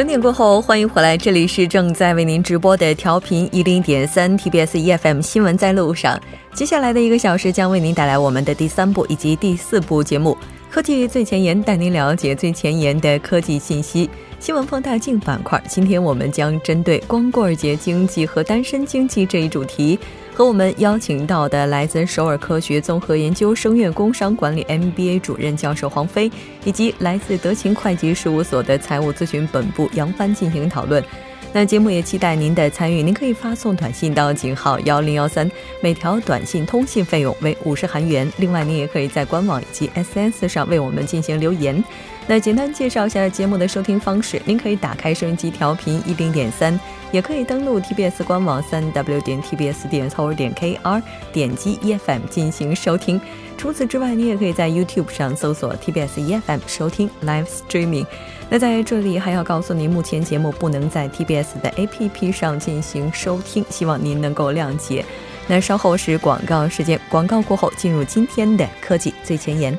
整点过后，欢迎回来，这里是正在为您直播的调频一零点三 TBS EFM 新闻在路上。接下来的一个小时将为您带来我们的第三部以及第四部节目《科技最前沿》，带您了解最前沿的科技信息。新闻放大镜板块，今天我们将针对光棍节经济和单身经济这一主题。和我们邀请到的来自首尔科学综合研究生院工商管理 MBA 主任教授黄飞，以及来自德勤会计事务所的财务咨询本部杨帆进行讨论。那节目也期待您的参与，您可以发送短信到井号幺零幺三，每条短信通信费用为五十韩元。另外，您也可以在官网以及 SNS 上为我们进行留言。那简单介绍一下节目的收听方式，您可以打开收音机调频一零点三，也可以登录 TBS 官网三 W 点 TBS 点 o 点 KR，点击 EFM 进行收听。除此之外，你也可以在 YouTube 上搜索 TBS EFM 收听 Live Streaming。那在这里还要告诉您，目前节目不能在 TBS 的 APP 上进行收听，希望您能够谅解。那稍后是广告时间，广告过后进入今天的科技最前沿。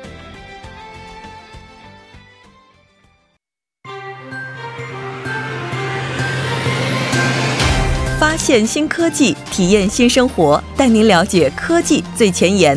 现新科技，体验新生活，带您了解科技最前沿。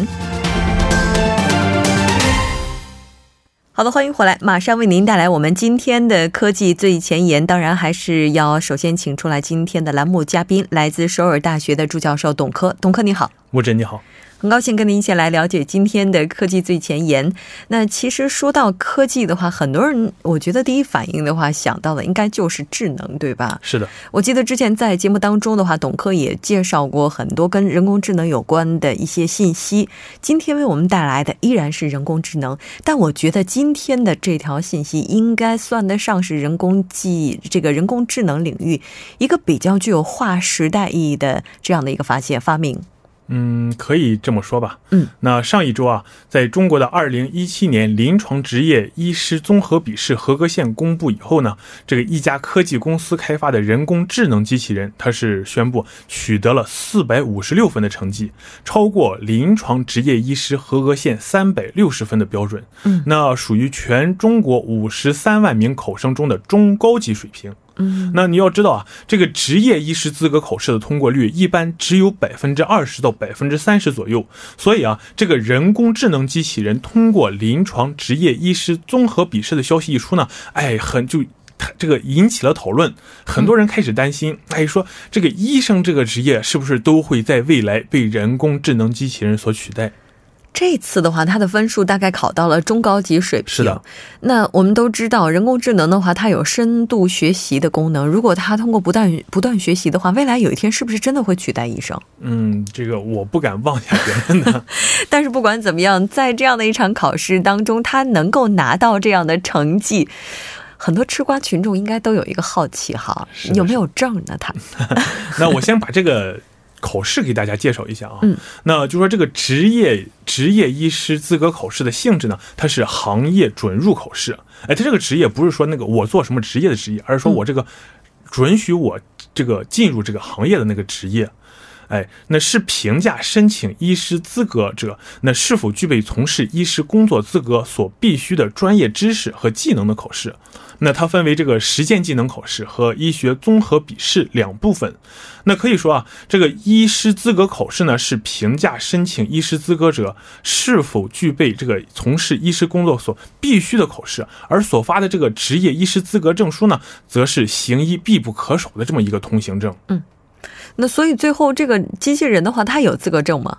好的，欢迎回来，马上为您带来我们今天的科技最前沿。当然，还是要首先请出来今天的栏目嘉宾，来自首尔大学的助教授董科。董科，你好。吴真，你好。很高兴跟您一起来了解今天的科技最前沿。那其实说到科技的话，很多人我觉得第一反应的话想到的应该就是智能，对吧？是的。我记得之前在节目当中的话，董科也介绍过很多跟人工智能有关的一些信息。今天为我们带来的依然是人工智能，但我觉得今天的这条信息应该算得上是人工技这个人工智能领域一个比较具有划时代意义的这样的一个发现发明。嗯，可以这么说吧。嗯，那上一周啊，在中国的二零一七年临床执业医师综合笔试合格线公布以后呢，这个一家科技公司开发的人工智能机器人，它是宣布取得了四百五十六分的成绩，超过临床执业医师合格线三百六十分的标准。嗯，那属于全中国五十三万名考生中的中高级水平。嗯，那你要知道啊，这个职业医师资格考试的通过率一般只有百分之二十到百分之三十左右，所以啊，这个人工智能机器人通过临床职业医师综合笔试的消息一出呢，哎，很就这个引起了讨论，很多人开始担心，哎，说这个医生这个职业是不是都会在未来被人工智能机器人所取代？这次的话，它的分数大概考到了中高级水平。是的，那我们都知道，人工智能的话，它有深度学习的功能。如果它通过不断不断学习的话，未来有一天是不是真的会取代医生？嗯，这个我不敢妄下结论的。但是不管怎么样，在这样的一场考试当中，他能够拿到这样的成绩，很多吃瓜群众应该都有一个好奇哈，有没有证呢？他？那我先把这个。考试给大家介绍一下啊，嗯，那就说这个职业职业医师资格考试的性质呢，它是行业准入考试。哎，它这个职业不是说那个我做什么职业的职业，而是说我这个准许我这个进入这个行业的那个职业。哎，那是评价申请医师资格者那是否具备从事医师工作资格所必须的专业知识和技能的考试。那它分为这个实践技能考试和医学综合笔试两部分。那可以说啊，这个医师资格考试呢，是评价申请医师资格者是否具备这个从事医师工作所必须的考试，而所发的这个职业医师资格证书呢，则是行医必不可少的这么一个通行证。嗯，那所以最后这个机器人的话，它有资格证吗？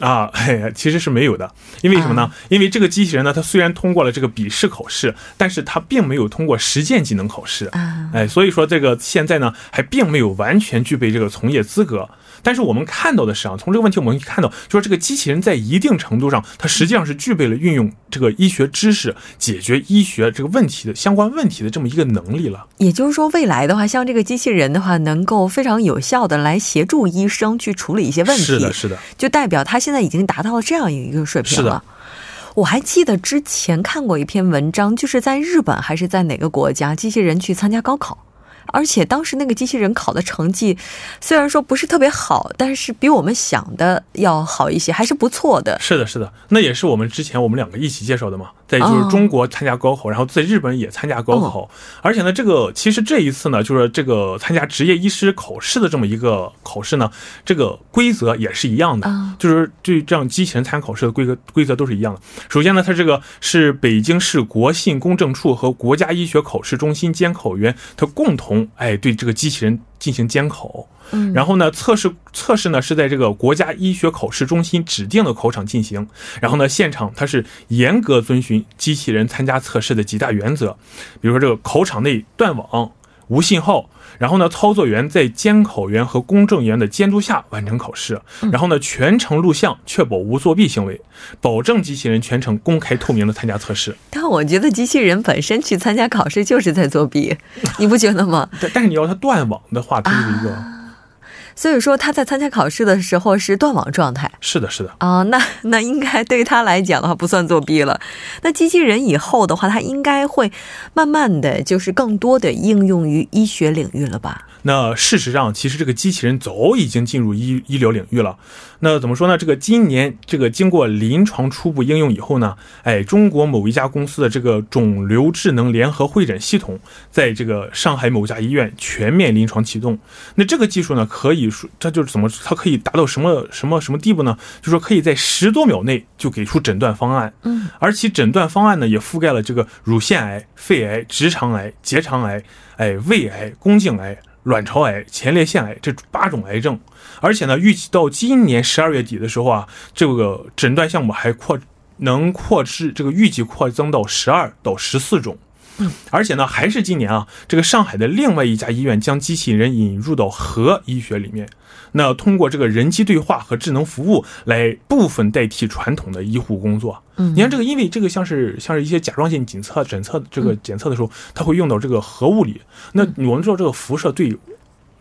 啊，嘿，其实是没有的，因为什么呢？因为这个机器人呢，它虽然通过了这个笔试考试，但是它并没有通过实践技能考试，哎，所以说这个现在呢，还并没有完全具备这个从业资格。但是我们看到的是啊，从这个问题我们可以看到，就是这个机器人在一定程度上，它实际上是具备了运用这个医学知识解决医学这个问题的相关问题的这么一个能力了。也就是说，未来的话，像这个机器人的话，能够非常有效的来协助医生去处理一些问题。是的，是的，就代表它现在已经达到了这样一个水平了。我还记得之前看过一篇文章，就是在日本还是在哪个国家，机器人去参加高考。而且当时那个机器人考的成绩虽然说不是特别好，但是比我们想的要好一些，还是不错的。是的，是的，那也是我们之前我们两个一起介绍的嘛。在就是中国参加高考，然后在日本也参加高考，而且呢，这个其实这一次呢，就是这个参加职业医师考试的这么一个考试呢，这个规则也是一样的，就是对这样机器人参加考试的规则规则都是一样的。首先呢，它这个是北京市国信公证处和国家医学考试中心监考员，他共同哎对这个机器人进行监考。嗯，然后呢，测试测试呢是在这个国家医学考试中心指定的考场进行。然后呢，现场它是严格遵循机器人参加测试的几大原则，比如说这个考场内断网、无信号。然后呢，操作员在监考员和公证员的监督下完成考试。然后呢，全程录像，确保无作弊行为，保证机器人全程公开透明的参加测试。但我觉得机器人本身去参加考试就是在作弊，你不觉得吗？但但是你要它断网的话，它是一个。所以说他在参加考试的时候是断网状态。是的，是的。啊，那 那应该对于他来讲的话不算作弊了。那机器人以后的话，它应该会慢慢的就是更多的应用于医学领域了吧？那事实上，其实这个机器人早已经进入医医疗领域了。那怎么说呢？这个今年这个经过临床初步应用以后呢，哎，中国某一家公司的这个肿瘤智能联合会诊系统，在这个上海某家医院全面临床启动。那这个技术呢，可以说它就是怎么，它可以达到什么什么什么地步呢？就说可以在十多秒内就给出诊断方案。嗯，而其诊断方案呢，也覆盖了这个乳腺癌、肺癌、直肠癌、结肠癌、哎，胃癌、宫颈癌。卵巢癌、前列腺癌这八种癌症，而且呢，预计到今年十二月底的时候啊，这个诊断项目还扩能扩至这个预计扩增到十二到十四种。嗯，而且呢，还是今年啊，这个上海的另外一家医院将机器人引入到核医学里面。那通过这个人机对话和智能服务来部分代替传统的医护工作。嗯，你看这个，因为这个像是像是一些甲状腺检测检测这个检测的时候，它会用到这个核物理。那我们知道这个辐射对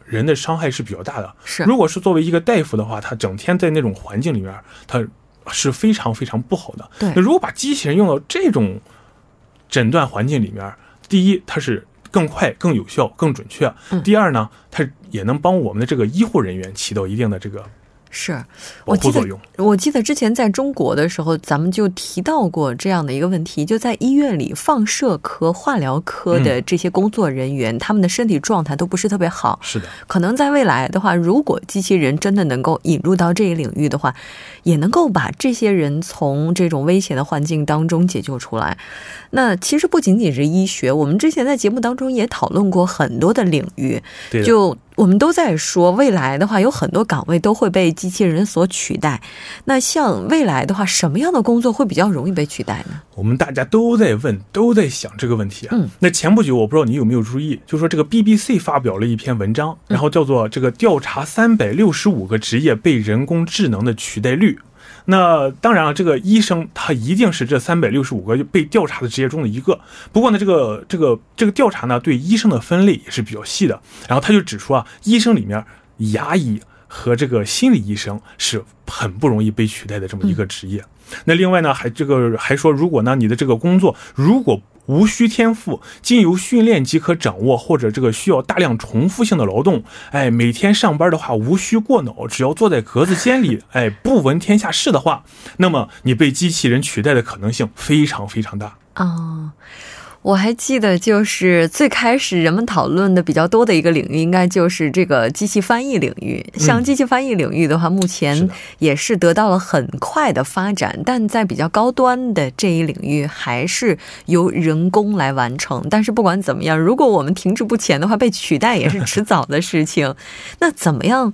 人的伤害是比较大的。是，如果是作为一个大夫的话，他整天在那种环境里面，他是非常非常不好的。对，那如果把机器人用到这种诊断环境里面，第一，它是。更快、更有效、更准确。第二呢，它也能帮我们的这个医护人员起到一定的这个。是，我记得我记得之前在中国的时候，咱们就提到过这样的一个问题，就在医院里，放射科、化疗科的这些工作人员，他们的身体状态都不是特别好。是的，可能在未来的话，如果机器人真的能够引入到这一领域的话，也能够把这些人从这种危险的环境当中解救出来。那其实不仅仅是医学，我们之前在节目当中也讨论过很多的领域，就。我们都在说，未来的话有很多岗位都会被机器人所取代。那像未来的话，什么样的工作会比较容易被取代呢？我们大家都在问，都在想这个问题啊。嗯，那前不久我不知道你有没有注意，就说这个 BBC 发表了一篇文章，然后叫做这个调查三百六十五个职业被人工智能的取代率。那当然了，这个医生他一定是这三百六十五个被调查的职业中的一个。不过呢，这个这个这个调查呢，对医生的分类也是比较细的。然后他就指出啊，医生里面牙医和这个心理医生是很不容易被取代的这么一个职业。那另外呢，还这个还说，如果呢你的这个工作如果无需天赋，经由训练即可掌握，或者这个需要大量重复性的劳动，哎，每天上班的话无需过脑，只要坐在格子间里，哎，不闻天下事的话，那么你被机器人取代的可能性非常非常大啊。我还记得，就是最开始人们讨论的比较多的一个领域，应该就是这个机器翻译领域。像机器翻译领域的话，目前也是得到了很快的发展，但在比较高端的这一领域，还是由人工来完成。但是不管怎么样，如果我们停滞不前的话，被取代也是迟早的事情。那怎么样，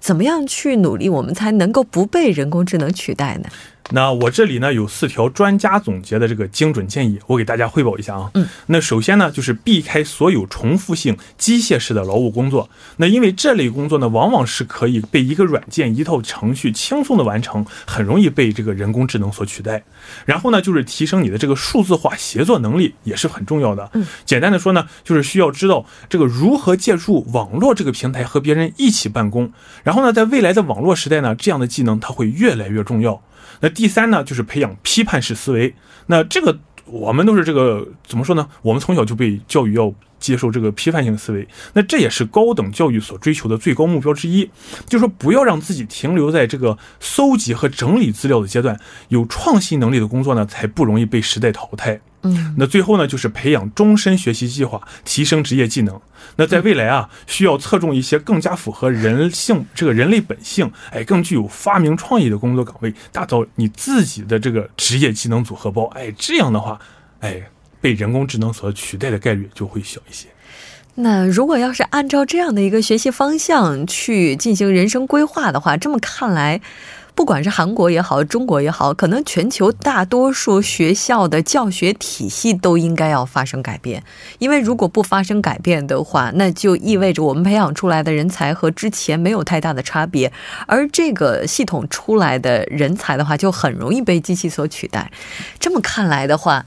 怎么样去努力，我们才能够不被人工智能取代呢？那我这里呢有四条专家总结的这个精准建议，我给大家汇报一下啊。嗯，那首先呢就是避开所有重复性机械式的劳务工作。那因为这类工作呢往往是可以被一个软件一套程序轻松的完成，很容易被这个人工智能所取代。然后呢就是提升你的这个数字化协作能力也是很重要的。嗯，简单的说呢就是需要知道这个如何借助网络这个平台和别人一起办公。然后呢在未来的网络时代呢这样的技能它会越来越重要。那第三呢，就是培养批判式思维。那这个我们都是这个怎么说呢？我们从小就被教育要接受这个批判性思维，那这也是高等教育所追求的最高目标之一，就是说不要让自己停留在这个搜集和整理资料的阶段，有创新能力的工作呢，才不容易被时代淘汰。嗯，那最后呢，就是培养终身学习计划，提升职业技能。那在未来啊，需要侧重一些更加符合人性这个人类本性，哎，更具有发明创意的工作岗位，打造你自己的这个职业技能组合包。哎，这样的话，哎，被人工智能所取代的概率就会小一些。那如果要是按照这样的一个学习方向去进行人生规划的话，这么看来。不管是韩国也好，中国也好，可能全球大多数学校的教学体系都应该要发生改变。因为如果不发生改变的话，那就意味着我们培养出来的人才和之前没有太大的差别。而这个系统出来的人才的话，就很容易被机器所取代。这么看来的话，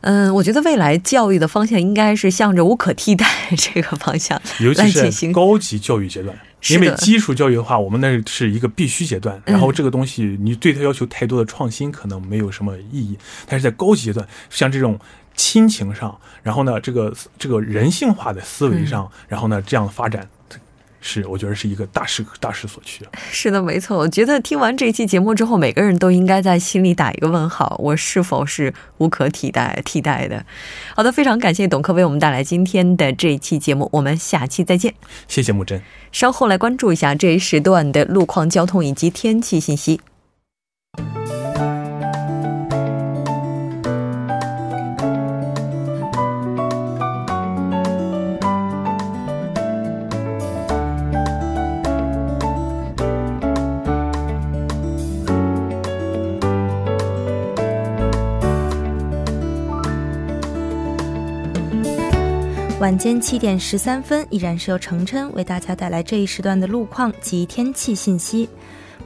嗯，我觉得未来教育的方向应该是向着无可替代这个方向来进行高级教育阶段。因为基础教育的话，我们那是一个必须阶段，然后这个东西你对它要求太多的创新，可能没有什么意义。但是在高级阶段，像这种亲情上，然后呢，这个这个人性化的思维上，然后呢，这样发展。是，我觉得是一个大势大势所趋。是的，没错。我觉得听完这期节目之后，每个人都应该在心里打一个问号：我是否是无可替代替代的？好的，非常感谢董科为我们带来今天的这一期节目，我们下期再见。谢谢木真。稍后来关注一下这一时段的路况、交通以及天气信息。晚间七点十三分，依然是由程琛为大家带来这一时段的路况及天气信息。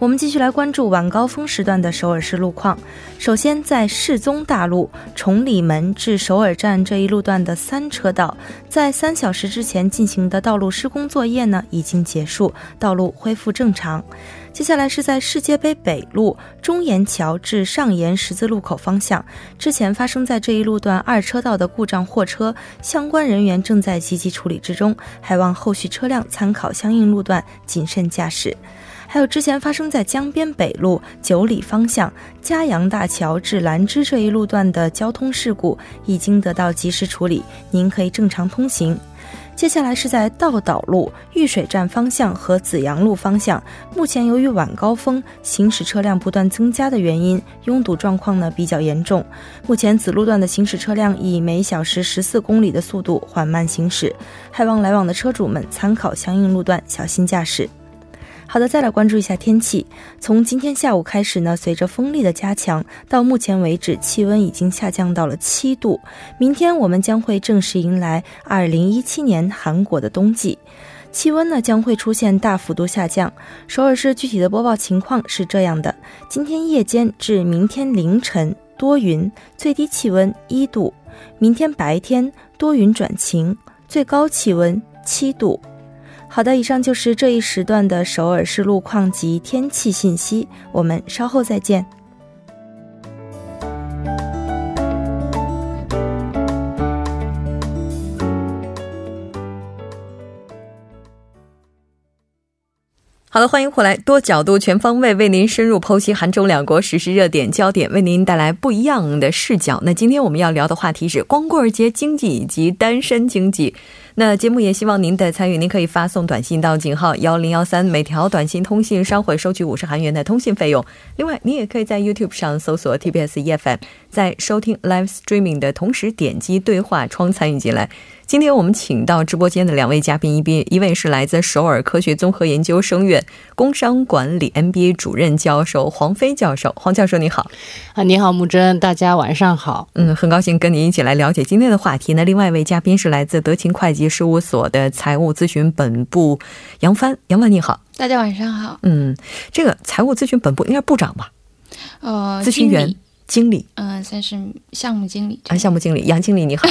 我们继续来关注晚高峰时段的首尔市路况。首先，在世宗大路崇礼门至首尔站这一路段的三车道，在三小时之前进行的道路施工作业呢已经结束，道路恢复正常。接下来是在世界杯北路中岩桥至上岩十字路口方向，之前发生在这一路段二车道的故障货车，相关人员正在积极处理之中，还望后续车辆参考相应路段谨慎驾驶。还有之前发生在江边北路九里方向嘉阳大桥至兰芝这一路段的交通事故，已经得到及时处理，您可以正常通行。接下来是在道岛路玉水站方向和紫阳路方向，目前由于晚高峰行驶车辆不断增加的原因，拥堵状况呢比较严重。目前此路段的行驶车辆以每小时十四公里的速度缓慢行驶，还望来往的车主们参考相应路段，小心驾驶。好的，再来关注一下天气。从今天下午开始呢，随着风力的加强，到目前为止气温已经下降到了七度。明天我们将会正式迎来二零一七年韩国的冬季，气温呢将会出现大幅度下降。首尔市具体的播报情况是这样的：今天夜间至明天凌晨多云，最低气温一度；明天白天多云转晴，最高气温七度。好的，以上就是这一时段的首尔市路况及天气信息。我们稍后再见。好了，欢迎回来，多角度、全方位为您深入剖析韩中两国实时热点焦点，为您带来不一样的视角。那今天我们要聊的话题是光棍节经济以及单身经济。那节目也希望您的参与，您可以发送短信到井号幺零幺三，每条短信通信商会收取五十韩元的通信费用。另外，您也可以在 YouTube 上搜索 TBS EFM，在收听 Live Streaming 的同时点击对话窗参与进来。今天我们请到直播间的两位嘉宾，一边一位是来自首尔科学综合研究生院工商管理 MBA 主任教授黄飞教授。黄教授你好，啊，你好木真，大家晚上好。嗯，很高兴跟您一起来了解今天的话题。那另外一位嘉宾是来自德勤会计事务所的财务咨询本部杨帆，杨帆你好，大家晚上好。嗯，这个财务咨询本部应该部长吧？呃，咨询员。经理，嗯，算是项目经理啊，项目经理杨经理你好，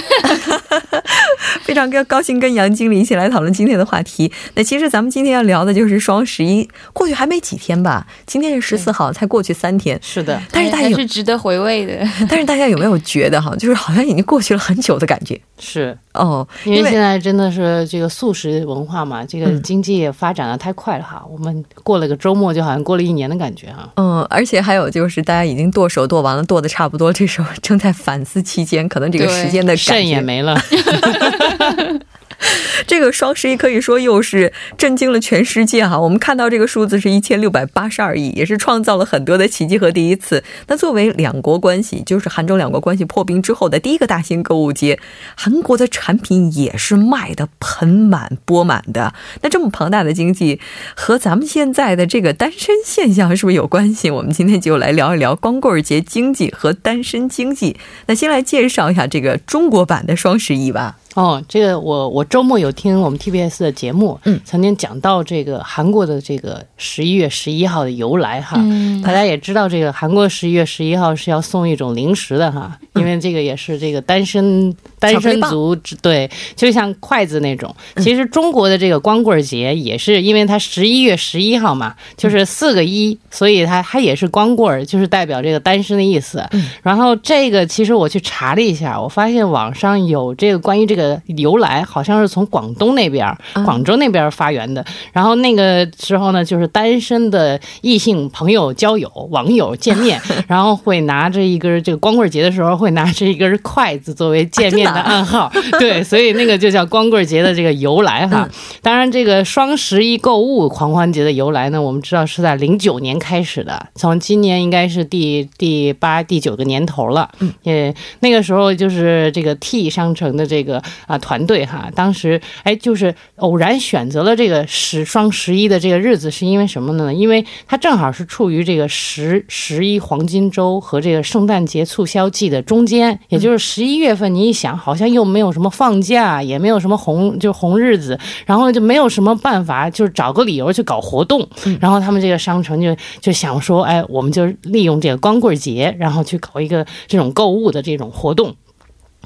非常高高兴跟杨经理一起来讨论今天的话题。那其实咱们今天要聊的就是双十一，过去还没几天吧？今天是十四号，才过去三天。是的，但是大家有还是值得回味的。但是大家有没有觉得哈，就是好像已经过去了很久的感觉是哦？因为现在真的是这个素食文化嘛，这个经济也发展的太快了哈。我们过了个周末，就好像过了一年的感觉哈。嗯，而且还有就是大家已经剁手剁完了，剁的差不多，这时候正在反思期间，可能这个时间的肾也。没了，这个双十一可以说又是震惊了全世界哈！我们看到这个数字是一千六百八十二亿，也是创造了很多的奇迹和第一次。那作为两国关系，就是韩中两国关系破冰之后的第一个大型购物节，韩国的产品也是卖的盆满钵满的。那这么庞大的经济和咱们现在的这个单身现象是不是有关系？我们今天就来聊一聊光棍节经济和单身经济。那先来介绍一下这个中国版的双十一吧。哦，这个我我周末有听我们 TBS 的节目，嗯曾经讲到这个韩国的这个十一月十一号的由来哈。嗯，大家也知道，这个韩国十一月十一号是要送一种零食的哈，因为这个也是这个单身单身族对，就像筷子那种。其实中国的这个光棍节也是因为它十一月十一号嘛，就是四个一，所以它它也是光棍儿，就是代表这个单身的意思。然后这个其实我去查了一下，我发现网上有这个关于这个由来，好像是从广东那边广州那边儿发源的。然后那个时候呢，就是单身的异性朋友交友、网友见面，然后会拿着一根这个光棍节的时候会拿着一根筷子作为见面的暗号，对，所以那个就叫光棍节的这个由来哈。当然，这个双十一购物狂欢节的由来呢，我们知道是在零九年开始的，从今年应该是第第八、第九个年头了。嗯，也那个时候就是这个 T 商城的这个啊团队哈，当时哎就是偶然选择了这个十双十一的这个日子，是因为什么呢？因为它正好是处于这个十十一黄金周和这个圣诞节促销季的中间，也就是十一月份。你一想，好像又没有什么放假，也没有什么红就红日子，然后就没有什么办法，就是找个理由去搞活动。然后他们这个商城就就想说，哎，我们就利用这个光棍节，然后去搞一个这种购物的这种活动。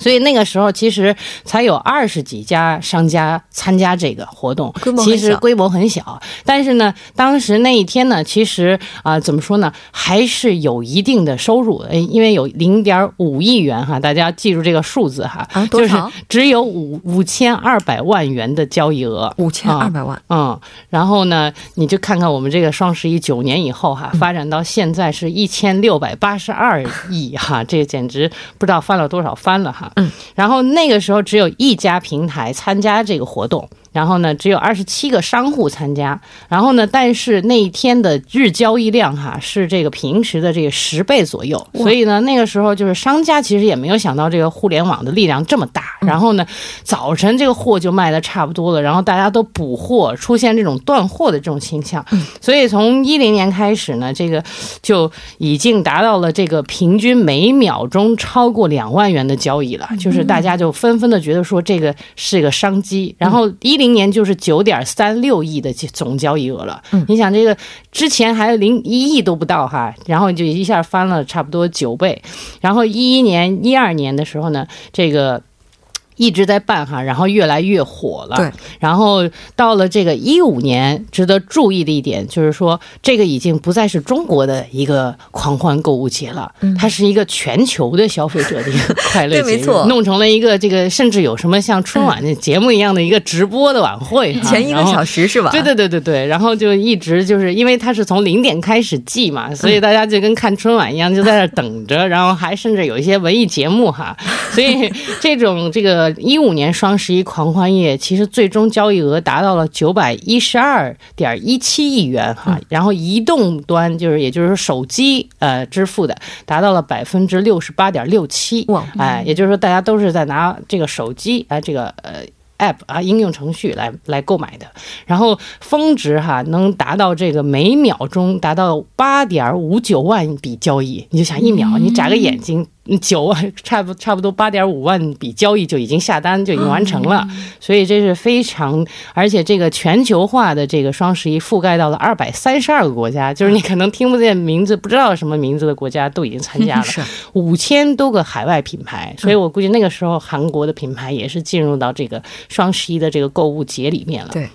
所以那个时候其实才有二十几家商家参加这个活动规模，很小其实规模很小。但是呢，当时那一天呢，其实啊、怎么说呢，还是有一定的收入，诶，因为有零点五亿元哈，大家记住这个数字哈，就是啊多少只有五五千二百万元的交易额，五千二百万，嗯，然后呢，你就看看我们这个双十一九年以后哈，发展到现在是一千六百八十二亿哈，这简直不知道翻了多少番了哈。嗯，然后那个时候只有一家平台参加这个活动。然后呢，只有二十七个商户参加。然后呢，但是那一天的日交易量哈是这个平时的这个十倍左右。所以呢，那个时候就是商家其实也没有想到这个互联网的力量这么大。然后呢，早晨这个货就卖的差不多了，然后大家都补货，出现这种断货的这种倾向。所以从一零年开始呢，这个就已经达到了这个平均每秒钟超过两万元的交易了，就是大家就纷纷的觉得说这个是个商机。然后一零年就是九点三六亿的总交易额了。你想这个之前还零一亿都不到哈，然后就一下翻了差不多九倍。然后一一年、一二年的时候呢，这个。一直在办哈，然后越来越火了。对，然后到了这个一五年，值得注意的一点就是说，这个已经不再是中国的一个狂欢购物节了，它是一个全球的消费者的一个 快乐节日，嗯对没错。弄成了一个这个甚至有什么像春晚的节目一样的一个直播的晚会哈，前一个小时是吧？对对对对对，然后就一直就是因为它是从零点开始计嘛，所以大家就跟看春晚一样，就在那等着，然后还甚至有一些文艺节目哈，所以这种这个一五年双十一狂欢夜，其实最终交易额达到了九百一十二点一七亿元哈，然后移动端就是也就是说手机呃支付的达到了百分之六十八点六七，哇。哎，也就是说大家都是在拿这个手机啊、这个呃。app 啊，应用程序来来购买的，然后峰值哈能达到这个每秒钟达到八点五九万笔交易，你就想一秒你眨个眼睛九万，差不差不多八点五万笔交易就已经下单，就已经完成了。所以这是非常，而且这个全球化的这个双十一覆盖到了二百三十二个国家，就是你可能听不见名字、不知道什么名字的国家都已经参加了，五千多个海外品牌。所以我估计那个时候韩国的品牌也是进入到这个双十一的这个购物节里面了。对。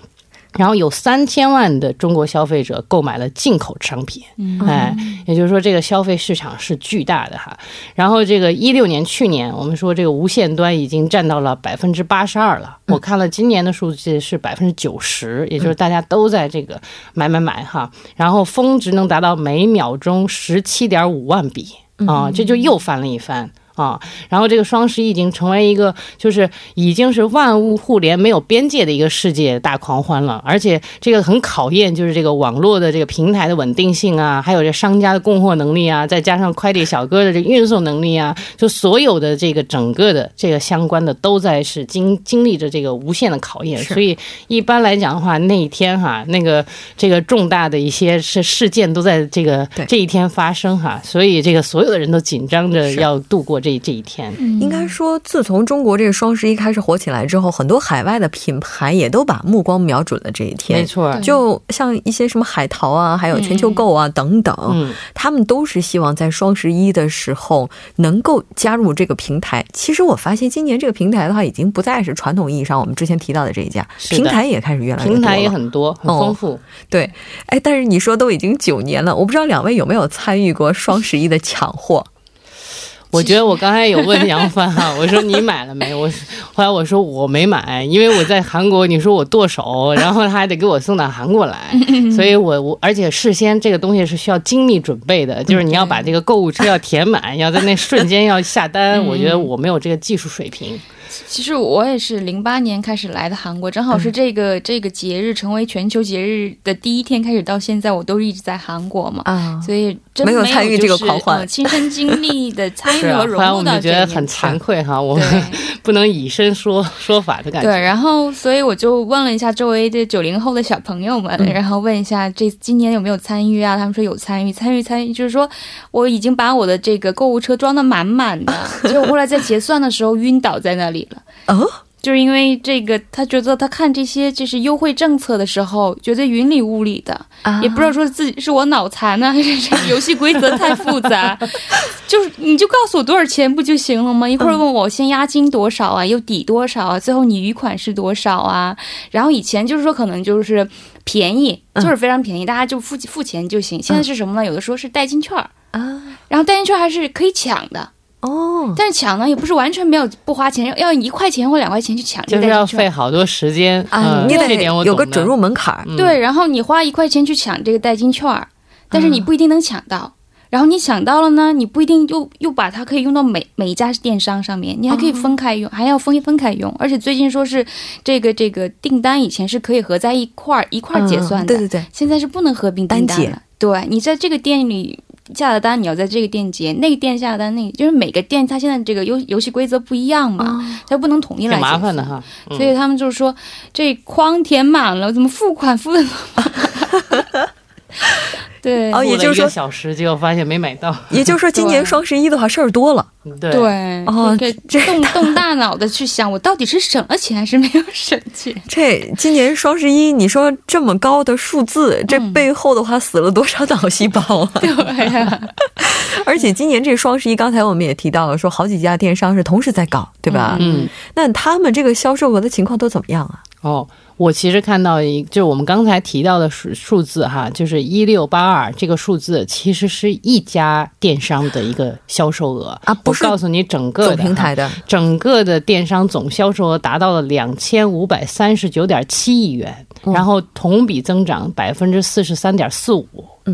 然后有三千万的中国消费者购买了进口商品，哎，也就是说这个消费市场是巨大的哈。然后这个一六年去年我们说这个无线端已经占到了百分之八十二了，我看了今年的数据是百分之九十，也就是大家都在这个买买买哈。然后峰值能达到每秒钟十七点五万笔啊，这就又翻了一番。啊，然后这个双十一已经成为一个，就是已经是万物互联、没有边界的一个世界大狂欢了。而且这个很考验，就是这个网络的这个平台的稳定性啊，还有这商家的供货能力啊，再加上快递小哥的这运送能力啊，就所有的这个整个的这个相关的都在是经经历着这个无限的考验。所以一般来讲的话，那一天哈，那个这个重大的一些事事件都在这个这一天发生哈，所以这个所有的人都紧张着要度过。这这这一天，应该说，自从中国这个双十一开始火起来之后，很多海外的品牌也都把目光瞄准了这一天。没错，就像一些什么海淘啊，还有全球购啊等等，嗯，他们都是希望在双十一的时候能够加入这个平台。其实我发现今年这个平台的话，已经不再是传统意义上我们之前提到的这一家平台，也开始越来越多，平台也很多，很丰富。对，哎，但是你说都已经九年了，我不知道两位有没有参与过双十一的抢货。我觉得我刚才有问杨帆哈，我说你买了没？我后来我说我没买，因为我在韩国，你说我剁手，然后他还得给我送到韩国来，所以我我而且事先这个东西是需要精密准备的，就是你要把这个购物车要填满，要在那瞬间要下单，我觉得我没有这个技术水平。其实我也是零八年开始来的韩国，正好是这个这个节日成为全球节日的第一天开始到现在，我都一直在韩国嘛，啊，所以真没有参与这个狂欢，亲身经历的 参与和融入到，我觉得很惭愧哈，我们 不能以身说说法的感觉。对，然后所以我就问了一下周围的九零后的小朋友们，然后问一下这今年有没有参与啊？他们说有参与，参与参与，就是说我已经把我的这个购物车装的满满的，结果后来在结算的时候晕倒在那里了。哦，就是因为这个，他觉得他看这些就是优惠政策的时候，觉得云里雾里的，也不知道说自己是我脑残呢，还是这游戏规则太复杂。就是你就告诉我多少钱不就行了吗？一会儿问我先押金多少啊，又抵多少啊，最后你余款是多少啊？然后以前就是说可能就是便宜，就是非常便宜，大家就付付钱就行。现在是什么呢？有的时候是代金券啊，然后代金券还是可以抢的。哦，但是抢呢也不是完全没有不花钱，要要一块钱或两块钱去抢，就是要费好多时间啊。你得有个准入门槛，对。然后你花一块钱去抢这个代金券，但是你不一定能抢到。然后你抢到了呢，你不一定又又把它可以用到每每一家电商上面，你还可以分开用，还要分分开用。而且最近说是这个这个订单以前是可以合在一块儿一块儿结算的，对对对，现在是不能合并订单了。对你在这个店里。下的单你要在这个店结，那个店下的单，那就是每个店它现在这个游游戏规则不一样嘛，它不能统一来。挺麻烦的哈，所以他们就是说这筐填满了，怎么付款付的？对，哦，也就是说，小时结果发现没买到。也就是说，今年双十一的话事儿多了。对对，哦，这动动大脑的去想，我到底是省了钱还是没有省钱？这今年双十一，你说这么高的数字，这背后的话死了多少脑细胞啊？对呀，而且今年这双十一，刚才我们也提到了，说好几家电商是同时在搞，对吧？嗯，那他们这个销售额的情况都怎么样啊？哦。我其实看到一，就是我们刚才提到的数数字哈，就是一六八二这个数字，其实是一家电商的一个销售额啊，不是告诉你整个平台的整个的电商总销售额达到了两千五百三十九点七亿元，然后同比增长百分之四十三点四五。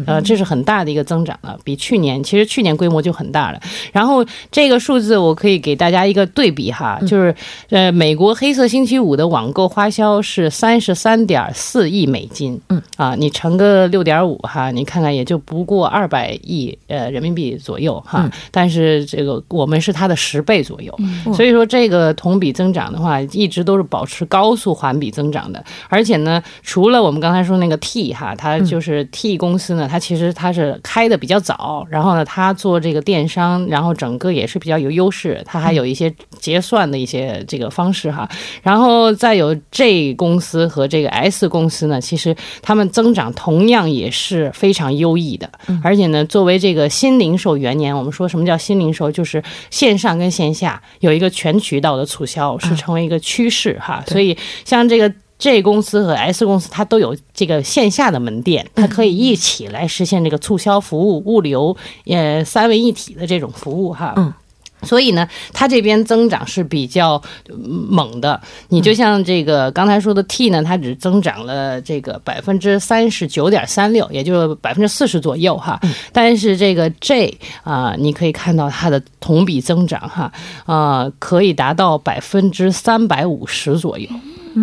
呃，这是很大的一个增长了，比去年其实去年规模就很大了。然后这个数字我可以给大家一个对比哈，就是呃，美国黑色星期五的网购花销是三十三点四亿美金，嗯啊，你乘个六点五哈，你看看也就不过二百亿呃人民币左右哈。但是这个我们是它的十倍左右，所以说这个同比增长的话，一直都是保持高速环比增长的。而且呢，除了我们刚才说那个 T 哈，它就是 T 公司呢，它其实它是开的比较早，然后呢，它做这个电商，然后整个也是比较有优势，它还有一些结算的一些这个方式哈。然后再有 J 公司和这个 S 公司呢，其实他们增长同样也是非常优异的，而且呢，作为这个新零售元年，我们说什么叫新零售，就是线上跟线下有一个全渠道的促销，是成为一个趋势哈。所以像这个。J 公司和 S 公司，它都有这个线下的门店，它可以一起来实现这个促销服务、物流，呃，三位一体的这种服务哈。嗯。所以呢，它这边增长是比较猛的。你就像这个刚才说的 T 呢，它只增长了这个百分之三十九点三六，也就百分之四十左右哈。但是这个 J 啊，你可以看到它的同比增长哈，啊，可以达到百分之三百五十左右。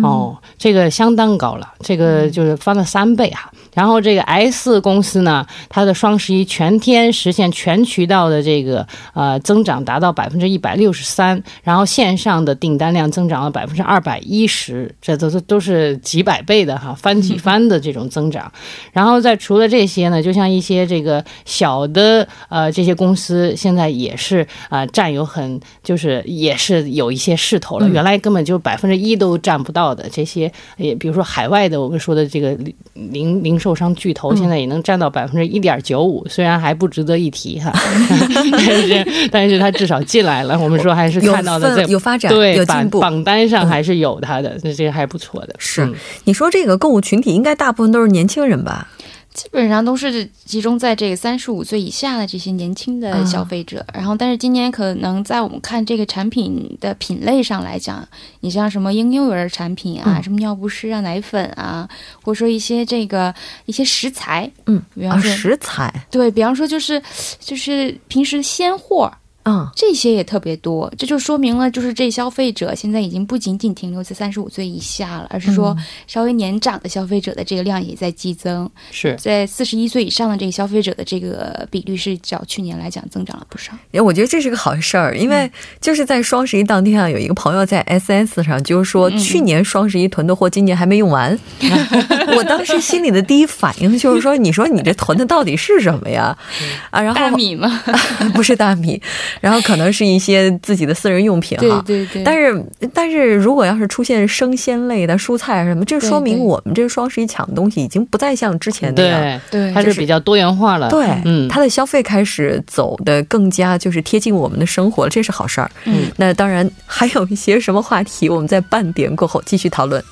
哦，这个相当高了，这个就是翻了三倍哈。然后这个 S 公司呢，它的双十一全天实现全渠道的这个呃增长达到百分之一百六十三，然后线上的订单量增长了百分之二百一十，这都是都是几百倍的哈，翻几番的这种增长。然后再除了这些呢，就像一些这个小的呃这些公司，现在也是啊占有很就是也是有一些势头了，原来根本就百分之一都占不到的这些，也比如说海外的我们说的这个零零。售商巨头现在也能占到百分之一点九五，虽然还不值得一提哈，但是但是它至少进来了。我们说还是看到的在有发展，对，有进步，榜单上还是有它的，那这个还不错的。是，你说这个购物群体应该大部分都是年轻人吧？基本上都是集中在这个三十五岁以下的这些年轻的消费者，然后但是今年可能在我们看这个产品的品类上来讲，你像什么婴幼儿产品啊，什么尿不湿啊、奶粉啊，或者说一些这个一些食材，嗯，比方说食材，对比方说就是就是平时鲜货。嗯，这些也特别多，这就说明了，就是这消费者现在已经不仅仅停留在三十五岁以下了，而是说稍微年长的消费者的这个量也在激增。是在四十一岁以上的这个消费者的这个比率是较去年来讲增长了不少。哎，我觉得这是个好事儿，因为就是在双十一当天啊，有一个朋友在 S S 上就是说，去年双十一囤的货今年还没用完。我当时心里的第一反应就是说，你说你这囤的到底是什么呀？啊，然后大米吗？不是大米。然后可能是一些自己的私人用品哈，对对对。但是但是如果要是出现生鲜类的蔬菜什么，这说明我们这双十一抢的东西已经不再像之前那样，对，它是比较多元化了。对，嗯，它的消费开始走的更加就是贴近我们的生活了，这是好事儿。嗯，那当然还有一些什么话题，我们在半点过后继续讨论。